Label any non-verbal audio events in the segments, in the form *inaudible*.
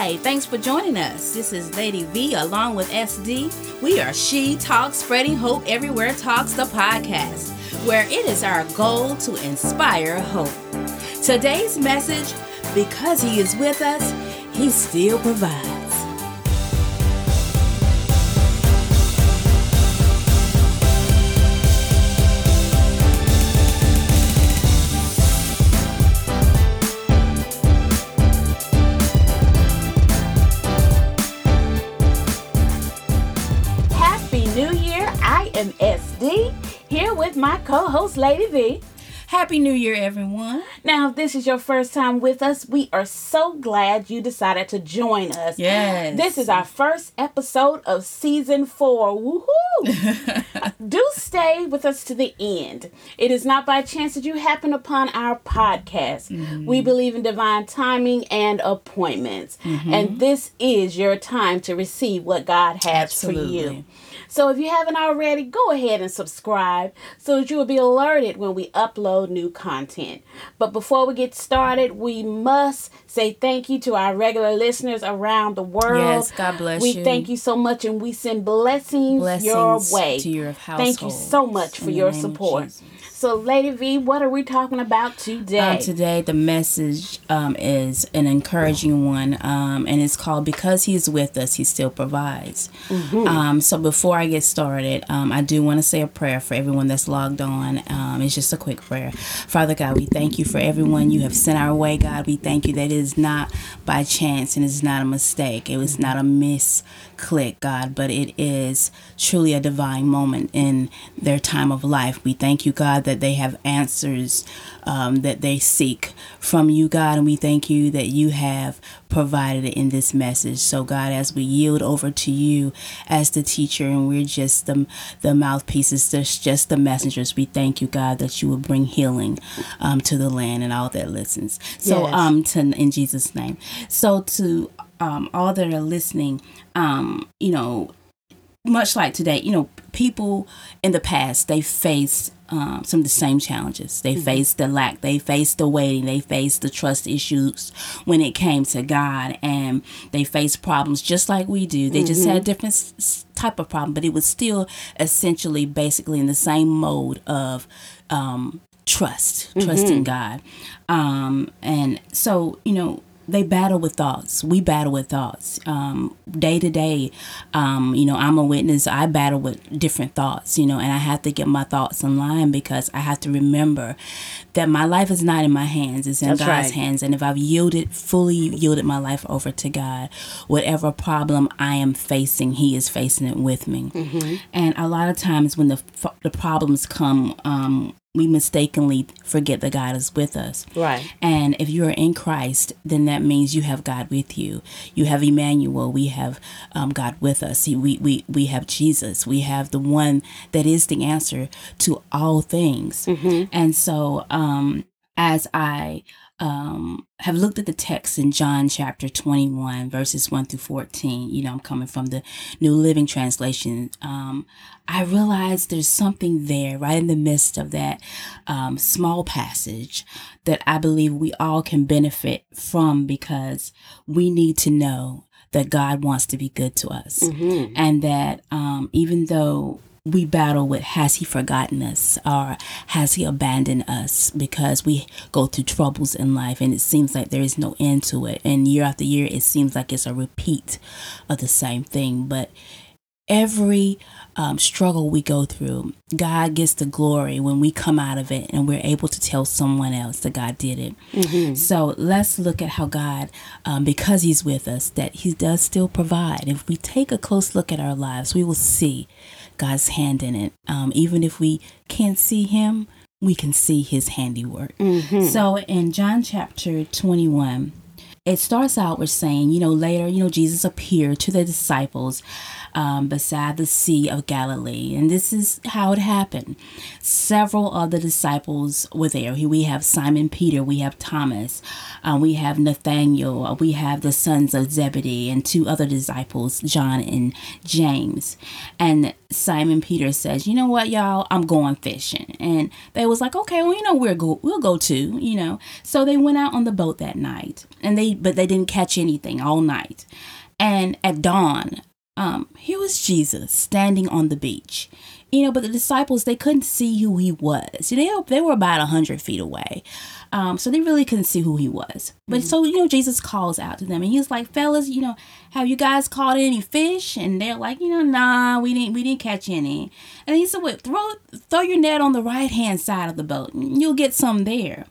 Hi, thanks for joining us. This is Lady V along with SD. We are She Talks Spreading Hope Everywhere Talks, the podcast, where it is our goal to inspire hope. Today's message because He is with us, He still provides. Co host, Lady V. Happy New Year, everyone. Now, if this is your first time with us, we are so glad you decided to join us. Yes. This is our first episode of season four. Woohoo! *laughs* Do stay with us to the end. It is not by chance that you happen upon our podcast. Mm-hmm. We believe in divine timing and appointments. Mm-hmm. And this is your time to receive what God has for you. So if you haven't already, go ahead and subscribe so that you will be alerted when we upload new content. But before we get started, we must say thank you to our regular listeners around the world. Yes, God bless we you. thank you so much and we send blessings, your Blessings way. to your Thank you so much for your support. Jesus. So Lady V, what are we talking about today? Um, today, the message um, is an encouraging one, um, and it's called "Because He's with us, He still provides." Mm-hmm. Um, so, before I get started, um, I do want to say a prayer for everyone that's logged on. Um, it's just a quick prayer. Father God, we thank you for everyone you have sent our way. God, we thank you that it is not by chance and it's not a mistake. It was not a misclick, God, but it is truly a divine moment in their time of life. We thank you, God, that they have answers um, that they seek from you, God, and we thank you that you have provided it in this message. So, God, as we yield over to you as the teacher and we're just the, the mouthpieces, just, just the messengers, we thank you, God, that you will bring healing um, to the land and all that listens. So, Yes. um, to, in Jesus' name. So, to um, all that are listening, um, you know, much like today, you know, people in the past they faced um, some of the same challenges. They faced the lack, they faced the waiting, they faced the trust issues when it came to God, and they faced problems just like we do. They just had different s- type of problem, but it was still essentially, basically, in the same mode of um, trust, trust in God, um, and so you know they battle with thoughts. We battle with thoughts um, day to day. Um, you know, I'm a witness. I battle with different thoughts. You know, and I have to get my thoughts in line because I have to remember that my life is not in my hands; it's in That's God's right. hands. And if I've yielded fully yielded my life over to God, whatever problem I am facing, He is facing it with me. Mm-hmm. And a lot of times when the the problems come. Um, we mistakenly forget that God is with us. Right. And if you are in Christ, then that means you have God with you. You have Emmanuel. We have um, God with us. He, we, we, we have Jesus. We have the one that is the answer to all things. And so, um, as I um, have looked at the text in John chapter 21, verses 1 through 14, you know, I'm coming from the New Living Translation. Um, I realized there's something there right in the midst of that um, small passage that I believe we all can benefit from because we need to know that God wants to be good to us. And that um, even though we battle with has he forgotten us or has he abandoned us? Because we go through troubles in life and it seems like there is no end to it. And year after year it seems like it's a repeat of the same thing. But every um, struggle we go through god gets the glory when we come out of it and we're able to tell someone else that god did it. So let's look at how god um, because he's with us that he does still provide. If we take a close look at our lives we will see God's hand in it. Um, even if we can't see Him, we can see His handiwork. So in John chapter 21, it starts out with saying, you know, later, you know, Jesus appeared to the disciples um, beside the Sea of Galilee. And this is how it happened. Several of the disciples were there. We have Simon Peter, we have Thomas, uh, we have Nathaniel, uh, we have the sons of Zebedee, and two other disciples, John and James. And Simon Peter says, "You know what, y'all? I'm going fishing." And they was like, "Okay, well, you know, we'll go. We'll go too." You know. So they went out on the boat that night, and they but they didn't catch anything all night. And at dawn, um, here was Jesus standing on the beach. You know, but the disciples they couldn't see who he was. They they were about a hundred feet away, um, so they really couldn't see who he was. But so you know, Jesus calls out to them, and he's like, "Fellas, you know, have you guys caught any fish?" And they're like, "You know, nah, we didn't we didn't catch any." And he said, "Wait, throw throw your net on the right hand side of the boat, and you'll get some there."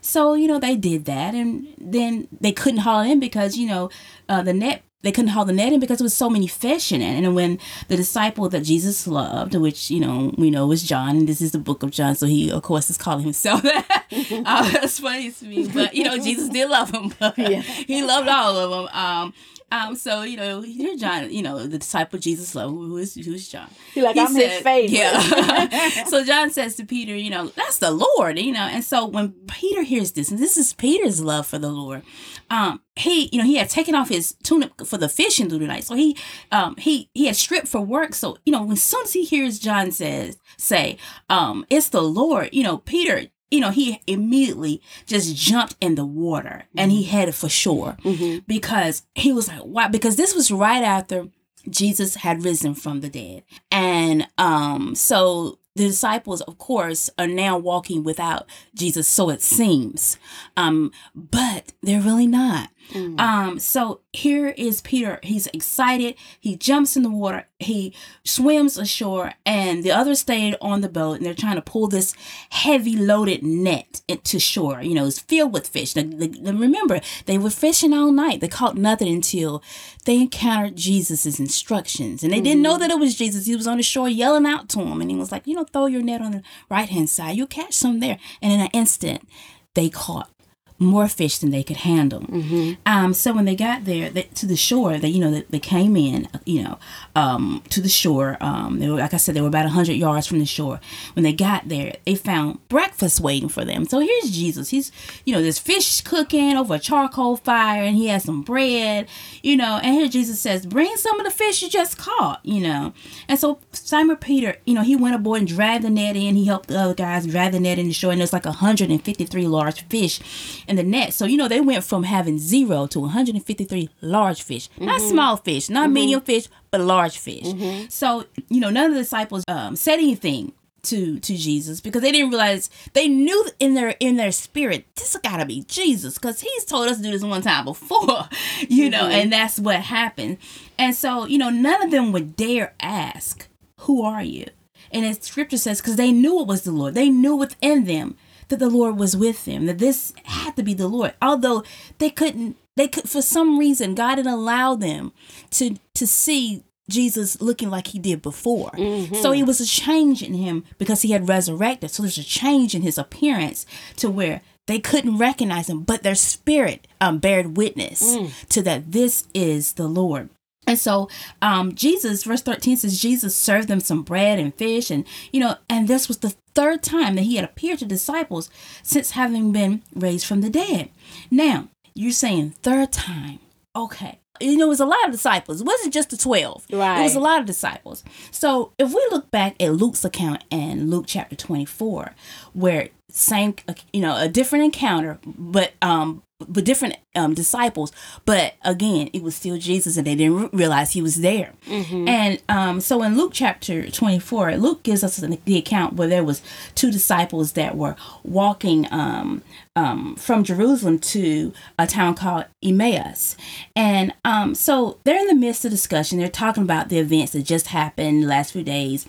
So, you know, they did that and then they couldn't haul in because, you know, uh, the net they couldn't haul the net in because there was so many fish in it. And when the disciple that Jesus loved, which you know we know was John, and this is the book of John, so he of course is calling himself *laughs* that. uh, *laughs* that's funny to me, but you know Jesus did love him, *laughs* but yeah. he loved all of them. Um, um, so you know, you're John, you know, the disciple Jesus loved, who is who's John. He like, he I'm said, his favorite. Yeah. *laughs* so John says to Peter, you know, that's the Lord, you know. And so when Peter hears this, and this is Peter's love for the Lord, um, he, you know, he had taken off his tunic for the fishing through the night. So he um he he had stripped for work. So, you know, as soon as he hears John says say, um, it's the Lord, you know, Peter you know, he immediately just jumped in the water and he mm-hmm. headed for shore mm-hmm. because he was like, why? Because this was right after Jesus had risen from the dead. And um, so the disciples, of course, are now walking without Jesus, so it seems. Um, but they're really not. Mm. Um, so here is Peter. He's excited. He jumps in the water. He swims ashore, and the others stayed on the boat, and they're trying to pull this heavy loaded net to shore. You know, it's filled with fish. They, they, remember, they were fishing all night. They caught nothing until they encountered Jesus's instructions, and they mm-hmm. didn't know mm-hmm. that it was Jesus. He was on the shore yelling out to them, and he was like, "You know, throw your net on the right hand side. You'll catch some there." And in an instant, they caught more fish than they could handle. Mm-hmm. Um, so when they got there they, to the shore, they you know they, they came in, you know, um, to the shore. Um, they were like I said, they were about hundred yards from the shore. When they got there, they found breakfast waiting for them. So here's Jesus. He's you know there's fish cooking over a charcoal fire, and he has some bread, you know. And here Jesus says, "Bring some of the fish you just caught," you know. And so Simon Peter, you know, he went aboard and dragged the net in. He helped the other guys drag the net in the shore, and there's like 153 large fish in the net. So, you know, they went from having zero to 153 large fish. Mm-hmm. Not small fish, not mm-hmm. medium fish, but large fish. Mm-hmm. So, you know, none of the disciples um, said anything to to Jesus because they didn't realize they knew in their in their spirit this gotta be Jesus because he's told us to do this one time before, *laughs* you know, mm-hmm. and that's what happened. And so, you know, none of them would dare ask, Who are you? And as scripture says, because they knew it was the Lord, they knew within them that the Lord was with them, that this had to be the Lord. Although they couldn't, they could, for some reason, God didn't allow them to, to see Jesus looking like he did before. Mm-hmm. So it was a change in him because he had resurrected. So there's a change in his appearance to where they couldn't recognize him, but their spirit um, bared witness mm. to that this is the Lord. And so um, Jesus, verse 13 says, Jesus served them some bread and fish. And, you know, and this was the third time that he had appeared to disciples since having been raised from the dead. Now, you're saying third time. Okay. You know, it was a lot of disciples. It wasn't just the 12. Right. It was a lot of disciples. So if we look back at Luke's account and Luke chapter 24, where same, you know, a different encounter, but um, with different um, disciples, but again, it was still Jesus, and they didn't realize he was there. Mm-hmm. And um, so, in Luke chapter twenty-four, Luke gives us the account where there was two disciples that were walking um, um from Jerusalem to a town called Emmaus, and um, so they're in the midst of discussion. They're talking about the events that just happened the last few days,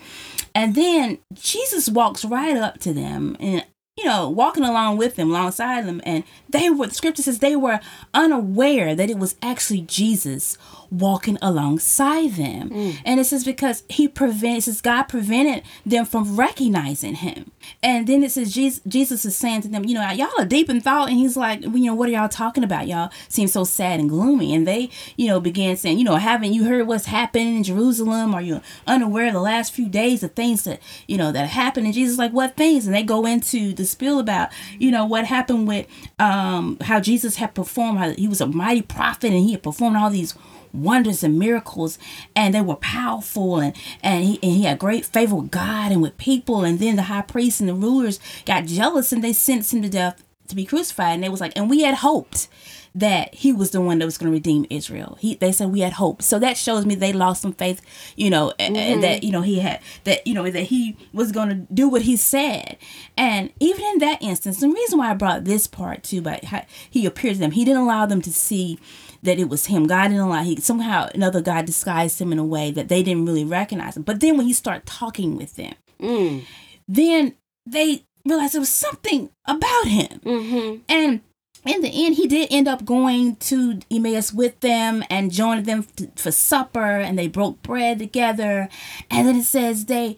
and then Jesus walks right up to them and you know, walking along with them, alongside them, and they were. The scripture says they were unaware that it was actually Jesus walking alongside them. Mm. And it says because he prevented, says God prevented them from recognizing him. And then it says Jesus, Jesus is saying to them, you know, y'all are deep in thought. And he's like, you know, what are y'all talking about? Y'all seem so sad and gloomy. And they, you know, began saying, you know, haven't you heard what's happening in Jerusalem? Are you unaware of the last few days of things that, you know, that happened? And Jesus like, what things? And they go into the spiel about, you know, what happened with um how Jesus had performed, how he was a mighty prophet and he had performed all these wonders and miracles and they were powerful and, and, he, and he had great favor with God and with people. And then the high priests and the rulers got jealous and they sentenced him to death to be crucified. And they was like, and we had hoped that he was the one that was going to redeem Israel. He they said we had hope. So that shows me they lost some faith, you know, mm-hmm. that you know he had that you know that he was going to do what he said. And even in that instance, the reason why I brought this part too, but he appeared to them, he didn't allow them to see that it was him. God didn't allow he somehow another God disguised him in a way that they didn't really recognize him. But then when he started talking with them, mm. then they realized there was something about him. Mm-hmm. And in the end, he did end up going to Emmaus with them and joining them for supper, and they broke bread together. And then it says they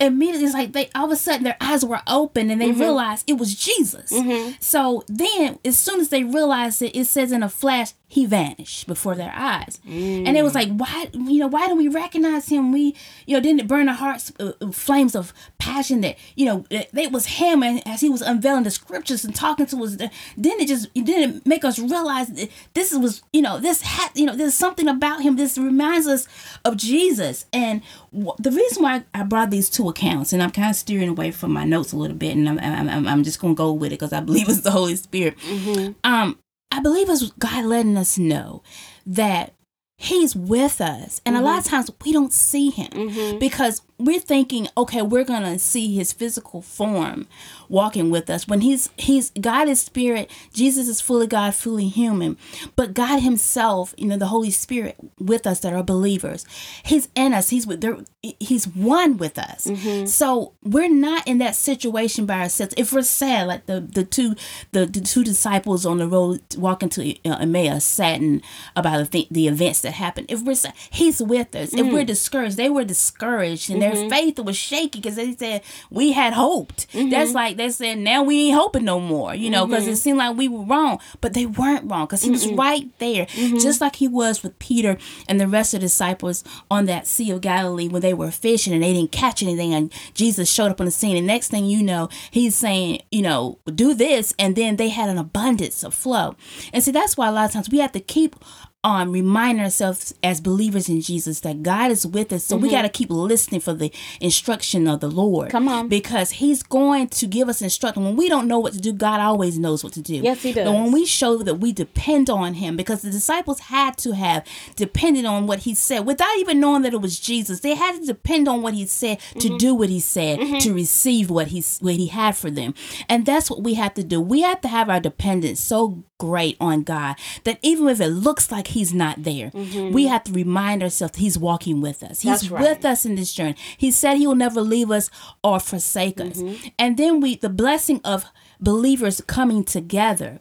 immediately it's like they all of a sudden their eyes were open and they mm-hmm. realized it was Jesus. Mm-hmm. So then, as soon as they realized it, it says in a flash, he vanished before their eyes. Mm. And it was like, why, you know, why don't we recognize him? We, you know, didn't it burn our hearts, uh, uh flames of passion that, you know, it, was him and as he was unveiling the scriptures and talking to us, then it just, it didn't make us realize that this was, you know, this had, you know, there's something about him. This reminds us of Jesus. And w- the reason why I brought these two accounts, and I'm kind of steering away from my notes a little bit, and I'm, I'm, I'm just going to go with it because I believe it's the Holy Spirit. Mm-hmm. Um, I believe it's God letting us know that He's with us. And mm-hmm. a lot of mm-hmm. times we don't see Him mm-hmm. because we're thinking, okay, we're going to see His physical form walking with us. When he's he's God is spirit, Jesus is fully God, fully human. But God himself, you know, the Holy Spirit with us that are believers. He's in us. He's with there he's one with us. Mm-hmm. So we're not in that situation by ourselves. If we're sad, like the the two the, the two disciples on the road walking to uh, Emmaus saddened about the, the events that happened. If we're sad, he's with us. Mm-hmm. If we're mm. discouraged, they were discouraged and mm-hmm. Their faith was shaky because they said we had hoped. That's mm-hmm. like they said now we ain't hoping no more, you know, because mm-hmm. it seemed like we were wrong, but they weren't wrong because he was right there, mm-hmm. just like he was with Peter and the rest of the disciples on that Sea of Galilee when they were fishing and they didn't catch anything, and Jesus showed up on the scene. And next thing you know, he's saying, you know, do this, and then they had an abundance of flow. And see, that's why a lot of times we have to keep um, remind ourselves as believers in Jesus that God is with us. So mm-hmm. we got to keep listening for the instruction of the Lord. Come on. Because He's going to give us instruction. When we don't know what to do, God always knows what to do. Yes, He does. And when we show that we depend on Him, because the disciples had to have depended on what He said without even knowing that it was Jesus, they had to depend on what He said mm-hmm. to do what He said, mm-hmm. to receive what He, what he had for them. And that's what we have to do. We have to have our dependence so great on God that even if it looks like He's not there, mm-hmm. we have to remind ourselves He's walking with us. He's right. with us in this journey. He said He will never leave us or forsake mm-hmm. us. And then we, the blessing of believers coming together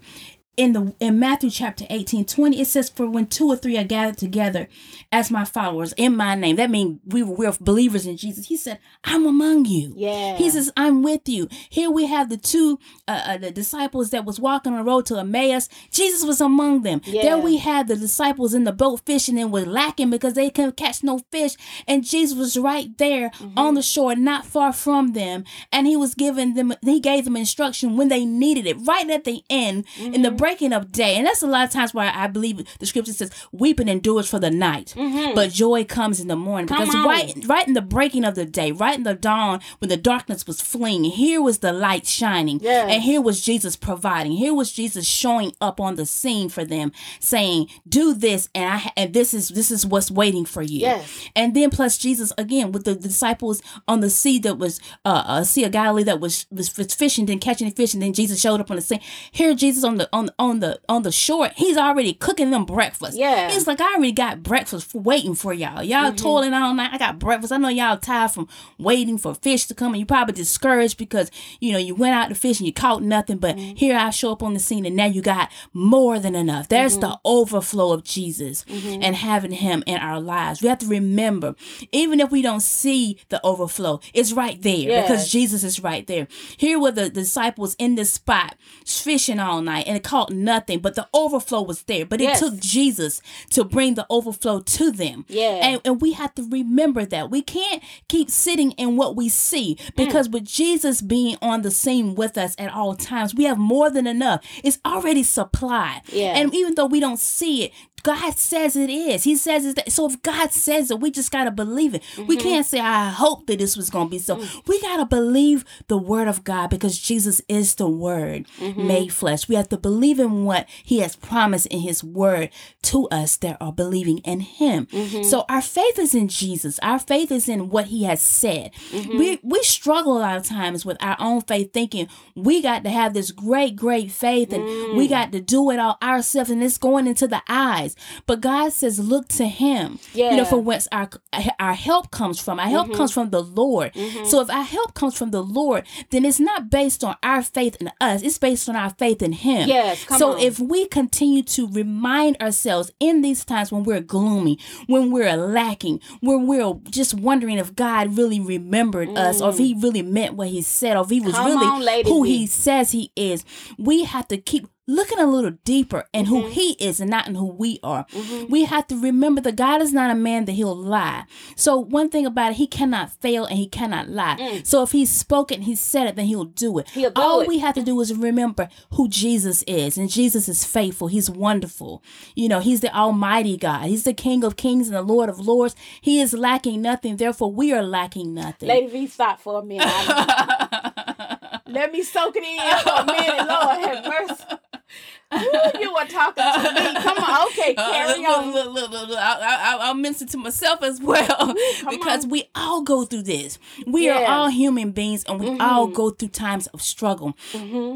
in the in Matthew chapter 18, 20, it says, For when two or three are gathered together as my followers in my name, that means we we're believers in Jesus. He said, I'm among you. Yeah. He says, I'm with you. Here we have the two uh, uh, the disciples that was walking on the road to Emmaus. Jesus was among them. Yeah. There we had the disciples in the boat fishing and were lacking because they couldn't catch no fish. And Jesus was right there mm-hmm. on the shore, not far from them. And he was giving them he gave them instruction when they needed it, right at the end mm-hmm. in the breaking of day. And that's a lot of times why I believe the scripture says, weeping endures for the night, mm-hmm. but joy comes in the morning. Come because on. right, right in the breaking of the day, right in the dawn, when the darkness was fleeing, here was the light shining. Yes. And here was Jesus providing. Here was Jesus showing up on the scene for them, saying, do this, and I and this is this is what's waiting for you. Yes. And then plus Jesus again with the, disciples on the sea that was uh, a sea of Galilee that was, was fishing, then catching fish, and then Jesus showed up on the scene. Here Jesus on the on on the on the shore, he's already cooking them breakfast. Yeah. He's like, I already got breakfast waiting for y'all. Y'all mm-hmm. toiling all night. I got breakfast. I know y'all tired from waiting for fish to come and you probably discouraged because, you know, you went out to fish and you caught nothing. But mm-hmm. here I show up on the scene and now you got more than enough. There's mm-hmm. the overflow of Jesus mm-hmm. and having him in our lives. We have to remember, even if we don't see the overflow, it's right there yes. because Jesus is right there. Here were the disciples in this spot fishing all night and it caught nothing, but the overflow was there. But yes. it took Jesus to bring the overflow to them. Yeah. And, and we have to remember that. We can't keep sitting in what we see because mm. with Jesus being on the scene with us at all times, we have more than enough. It's already supplied. Yeah. And even though we don't see it, God says it is. He says it. That, so if God says it, we just gotta believe it. We mm-hmm. can't say, "I hope that this was gonna be so." Mm. We gotta believe the word of God because Jesus is the Word mm-hmm. made flesh. We have to believe in what He has promised in His Word to us that are believing in Him. Mm-hmm. So our faith is in Jesus. Our faith is in what He has said. We we struggle a lot of times with our own faith, thinking we got to have this great, great faith and we mm. got to do it all ourselves, and it's going into the eyes. But God says, look to Him. You know, for whence our our help comes from. Our help comes from the Lord. So if our help comes from the Lord, then it's not based on our faith in us. It's based on our faith in Him. Yes, so on. if we continue to remind ourselves in these times when we're gloomy, when we're lacking, when we're just wondering if God really remembered us, or if He really meant what He said, or if He was Mm. Come really on, who He says He is, we have to keep looking a little deeper in who Mm-hmm. he is and not in who we are. We have to remember that God is not a man that he'll lie. So one thing about it, he cannot fail and he cannot lie. So if he's spoken, he said it, then he'll do it. Mm. He'll do All it. we have to do is remember who Jesus is. And Jesus is faithful. He's wonderful. You know, he's the almighty God. He's the King of kings and the Lord of lords. He is lacking nothing. Therefore, we are lacking nothing. Lady V, stop for a minute. *laughs* Let me soak it in for a minute. Lord have mercy. Ooh, you were talking to me. Come on. *laughs* Okay, Uh, carry look, on. Look, look, look. I, I, I'll mention to myself as *laughs* well because we all go through this. We are Yeah. Mm-hmm. all human beings and we all go through times of struggle.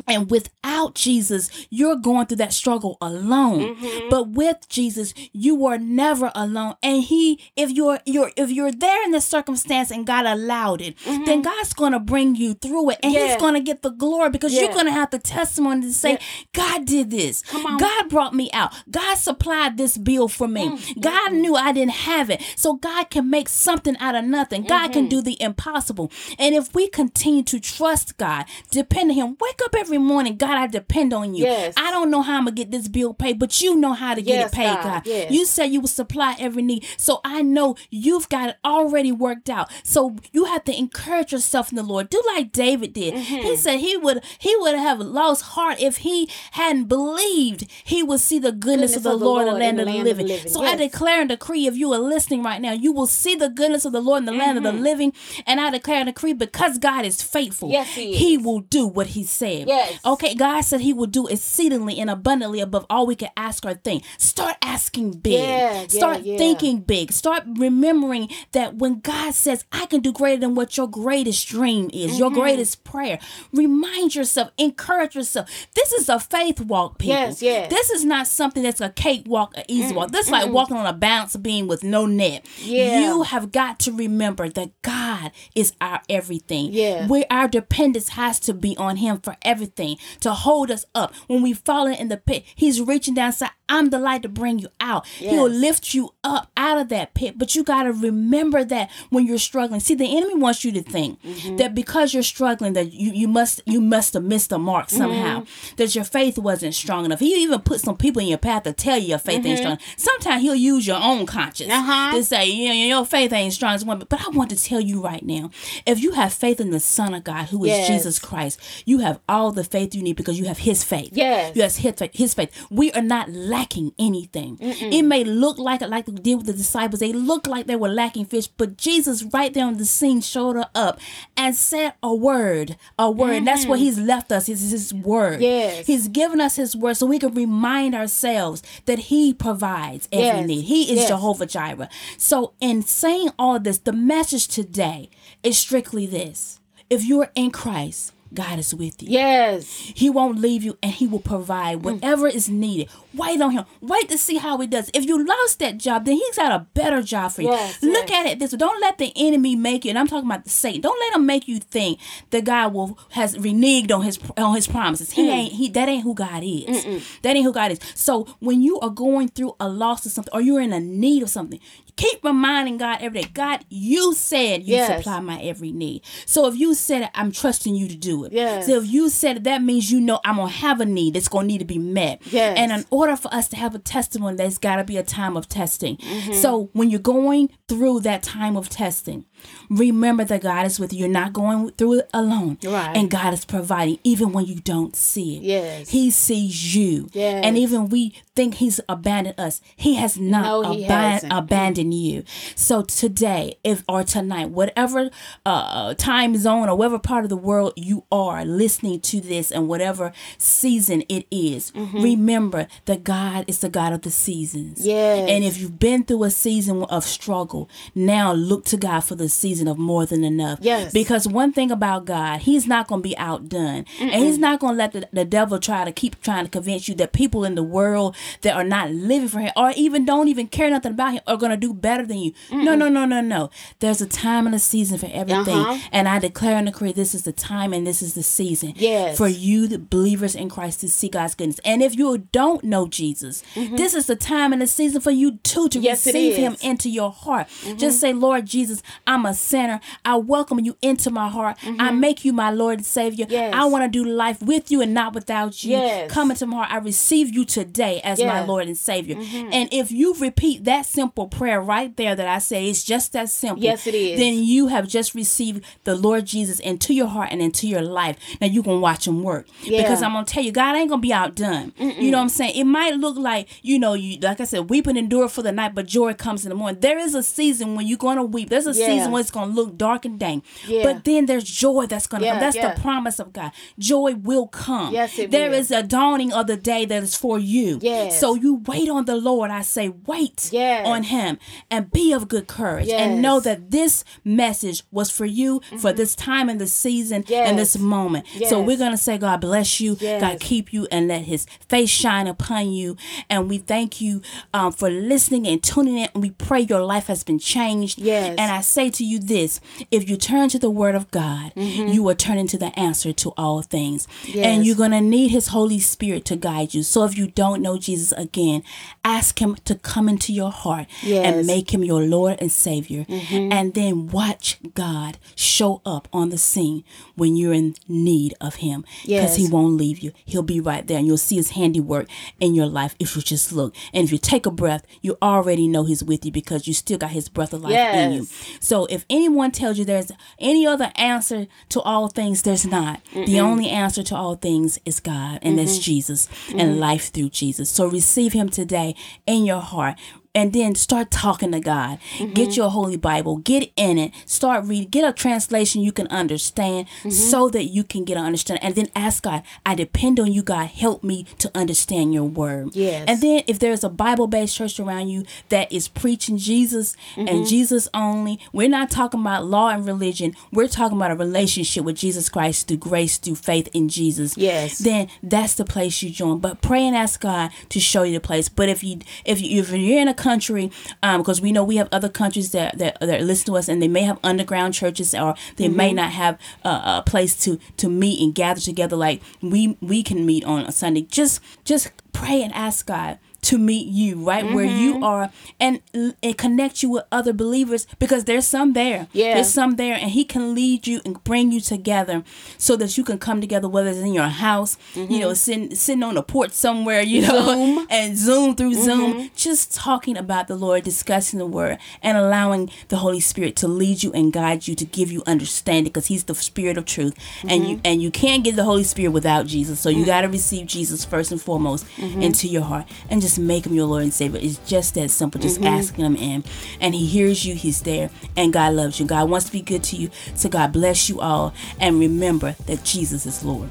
And without Jesus, you're going through that struggle alone. Mm-hmm. But with Jesus, you are never alone. And He, if you're you're if you're there in this circumstance and God allowed it, then God's gonna bring you through it and He's Mm-hmm. Gonna get the glory because you're gonna have the testimony to say, God did this. On. God brought me out. God supplied this bill for me. Mm, God knew I didn't have it. So God can make something out of nothing. God Mm-hmm. can do the impossible. And if we continue to trust God, depend on Him, wake up every morning, God, I depend on you. Yes. I don't know how I'm going to get this bill paid, but you know how to get Yes, it paid, God. God. Yes. You said you will supply every need. So I know you've got it already worked out. So you have to encourage yourself in the Lord. Do like David did. Mm-hmm. He said he would he would have lost heart if he hadn't believed he would see the goodness, of the Lord in the land, of, the living. So I declare and decree if you are listening right now, you will see the goodness of the Lord in the land of the living. And I declare and decree because God is faithful, Mm-hmm. Yes, He is. he will do what he said. Yes. Okay, God said he will do exceedingly and abundantly above all we can ask or think. Start asking big. Yeah, yeah, Start yeah. thinking big. Start remembering that when God says, I can do greater than what your greatest dream is, your Mm-hmm. greatest prayer, remind yourself, encourage yourself. This is a faith walk, people. Yes, yes. This is not something that's a cakewalk, an easy mm, walk. This is like walking on a bounce beam with no net. Yeah. You have got to remember that God is our everything. Yeah. We our dependence has to be on Him for everything to hold us up. When we fallen in the pit, He's reaching down saying, I'm the light to bring you out. He'll lift you up out of that pit. But you gotta remember that when you're struggling. See, the enemy wants you to think Mm-hmm. that because you're struggling that you, you must you must have missed the mark somehow. Mm-hmm. That your faith wasn't strong enough. He even put some people in your path to tell you your faith Mm-hmm. ain't strong. Sometimes he'll use your own conscience Uh-huh. to say, you know, your faith ain't strong as one. But I want to tell you right now, if you have faith in the Son of God, who is Yes. Jesus Christ, you have all the faith you need because you have His faith. Yes. you have His faith. His faith. We are not lacking anything. It may look like it, like they did with the disciples. They looked like they were lacking fish, but Jesus, right there on the scene, showed up and said a word, a word. And that's what mm-hmm. He's left us. Is His word. Yes. He's given us His word so we can remind ourselves that He provides every Yes. need. He is Yes. Jehovah Jireh. So, in saying all this, the message today is strictly this: if you're in Christ, God is with you. Yes. He won't leave you and he will provide mm. whatever is needed. Wait on him. Wait to see how he does. If you lost that job, then he's got a better job for you. Yes, Look yes. at it this way. Don't let the enemy make you, and I'm talking about the Satan. Don't let him make you think that God will has reneged on his on his promises. He mm. ain't he that ain't who God is. That ain't who God is. So when you are going through a loss of something or you're in a need of something, keep reminding God every day, God, you said you Yes. supply my every need. So if you said it, I'm trusting you to do it. Yes. So if you said it, that means you know I'm gonna have a need that's gonna need to be met. Yes. And in order for us to have a testimony, there's gotta be a time of testing. Mm-hmm. So when you're going through that time of testing, Remember that God is with you. You're not going through it alone. Right. And God is providing even when you don't see it. Yes. He sees you. Yes. And even we think he's abandoned us. He has not No, he aban- abandoned you. So today, if or tonight, whatever uh, time zone or whatever part of the world you are listening to this and whatever season it is, Mm-hmm. remember that God is the God of the seasons. Yes. And if you've been through a season of struggle, now look to God for the season of more than enough. Yes. Because one thing about God, He's not going to be outdone. And He's not going to let the, the devil try to keep trying to convince you that people in the world that are not living for Him or even don't even care nothing about Him are going to do better than you. No, no, no, no, no. There's a time and a season for everything. Uh-huh. And I declare and decree this is the time and this is the season Yes. for you, the believers in Christ, to see God's goodness. And if you don't know Jesus, this is the time and the season for you too to Mm-hmm. Yes, receive Him. Mm-hmm. into your heart. Just say, Lord Jesus, I'm a sinner. I welcome you into my heart. I make you my Lord and Savior. Mm-hmm. Yes. I want to do life with you and not without you. Yes. Come into my heart. I receive you today as my Mm-hmm. Lord and Savior. And if you repeat that simple prayer right there that I say, it's just that simple. Yes, it is. Then you have just received the Lord Jesus into your heart and into your life. Now you can watch him work. Yeah. Because I'm gonna tell you, God ain't gonna be outdone. You know what I'm saying? It might look like, you know, you like I said, weeping endure for the night, but joy comes in the morning. There is a season when you're gonna weep. There's a Yeah. season when it's gonna look dark and dank. Yeah. But then there's joy that's gonna Yeah, come. That's yeah. the promise of God. Joy will come. Yes, it There will. is a dawning of the day that is for you. Yes. So you wait on the Lord. I say, wait Yes. on him and be of good courage Yes. and know that this message was for you for this time and this season and this Yes. moment. So we're going to say, God bless you, Yes. God keep you, and let his face shine upon you. And we thank you um, for listening and tuning in. And we pray your life has been changed. Yes. And I say to you this if you turn to the word of God, you will turn into the answer to all things. Mm-hmm. Yes. And you're going to need his Holy Spirit to guide you. So if you don't know Jesus again, ask him to come into your heart Yes. Mm-hmm. and make him your Lord and Savior. And then watch God show up on the scene when you're in need of him. Because Yes. he won't leave you. He'll be right there and you'll see his handiwork in your life if you just look. And if you take a breath, you already know he's with you because you still got his breath of life in you. Yes. So if anyone tells you there's any other answer to all things, there's not. The only answer to all things is God, and that's Jesus and life through Jesus. So receive him today in your heart. And then start talking to God. Get your Holy Bible. Get in it. Start reading. Get a translation you can understand so that you can get an understanding. And then ask God, I depend on you, God. Help me to understand your word. Yes. And then if there's a Bible based church around you that is preaching Jesus Mm-hmm. and Jesus only, we're not talking about law and religion. We're talking about a relationship with Jesus Christ through grace, through faith in Jesus. Yes. Then that's the place you join. But pray and ask God to show you the place. But if you if you if you're in a country, um, because we know we have other countries that that, that listen to us and they may have underground churches or they may Mm-hmm. not have uh, a place to to meet and gather together like we we can meet on a Sunday. Just just pray and ask God to meet you right where Mm-hmm. you are and, and connect you with other believers because there's some there Yeah. there's some there and he can lead you and bring you together so that you can come together whether it's in your house you know sitting sitting on a porch somewhere you know Mm-hmm. Zoom. *laughs* and zoom through zoom just talking about the lord discussing the word and allowing the holy spirit to lead you and guide you to give you understanding because he's the spirit of truth and Mm-hmm. you and you can't get the holy spirit without jesus so you got to receive jesus first and foremost Mm-hmm. into your heart and just make him your lord and savior it's just that simple just Mm-hmm. asking him in and he hears you he's there and god loves you god wants to be good to you so god bless you all and remember that jesus is lord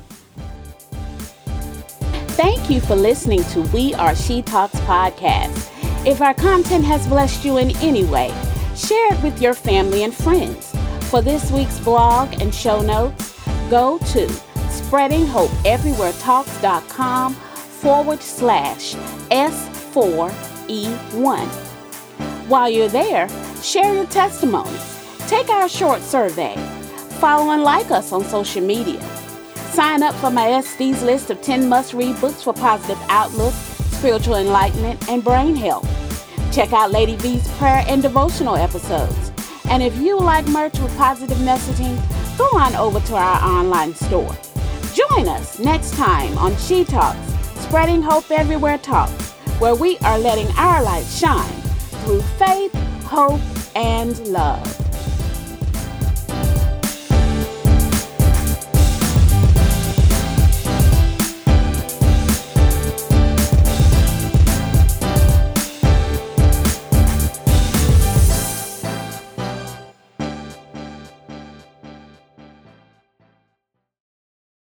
Thank you for listening to We Are She Talks podcast. If our content has blessed you in any way, share it with your family and friends. For this week's blog and show notes, go to spreadinghopeeverywheretalks.com forward slash S4E1. While you're there, share your testimonies. Take our short survey. Follow and like us on social media. Sign up for my SD's list of 10 must read books for positive outlook, spiritual enlightenment, and brain health. Check out Lady V's prayer and devotional episodes. And if you like merch with positive messaging, go on over to our online store. Join us next time on She Talks, Spreading Hope Everywhere Talks, where we are letting our light shine through faith, hope, and love.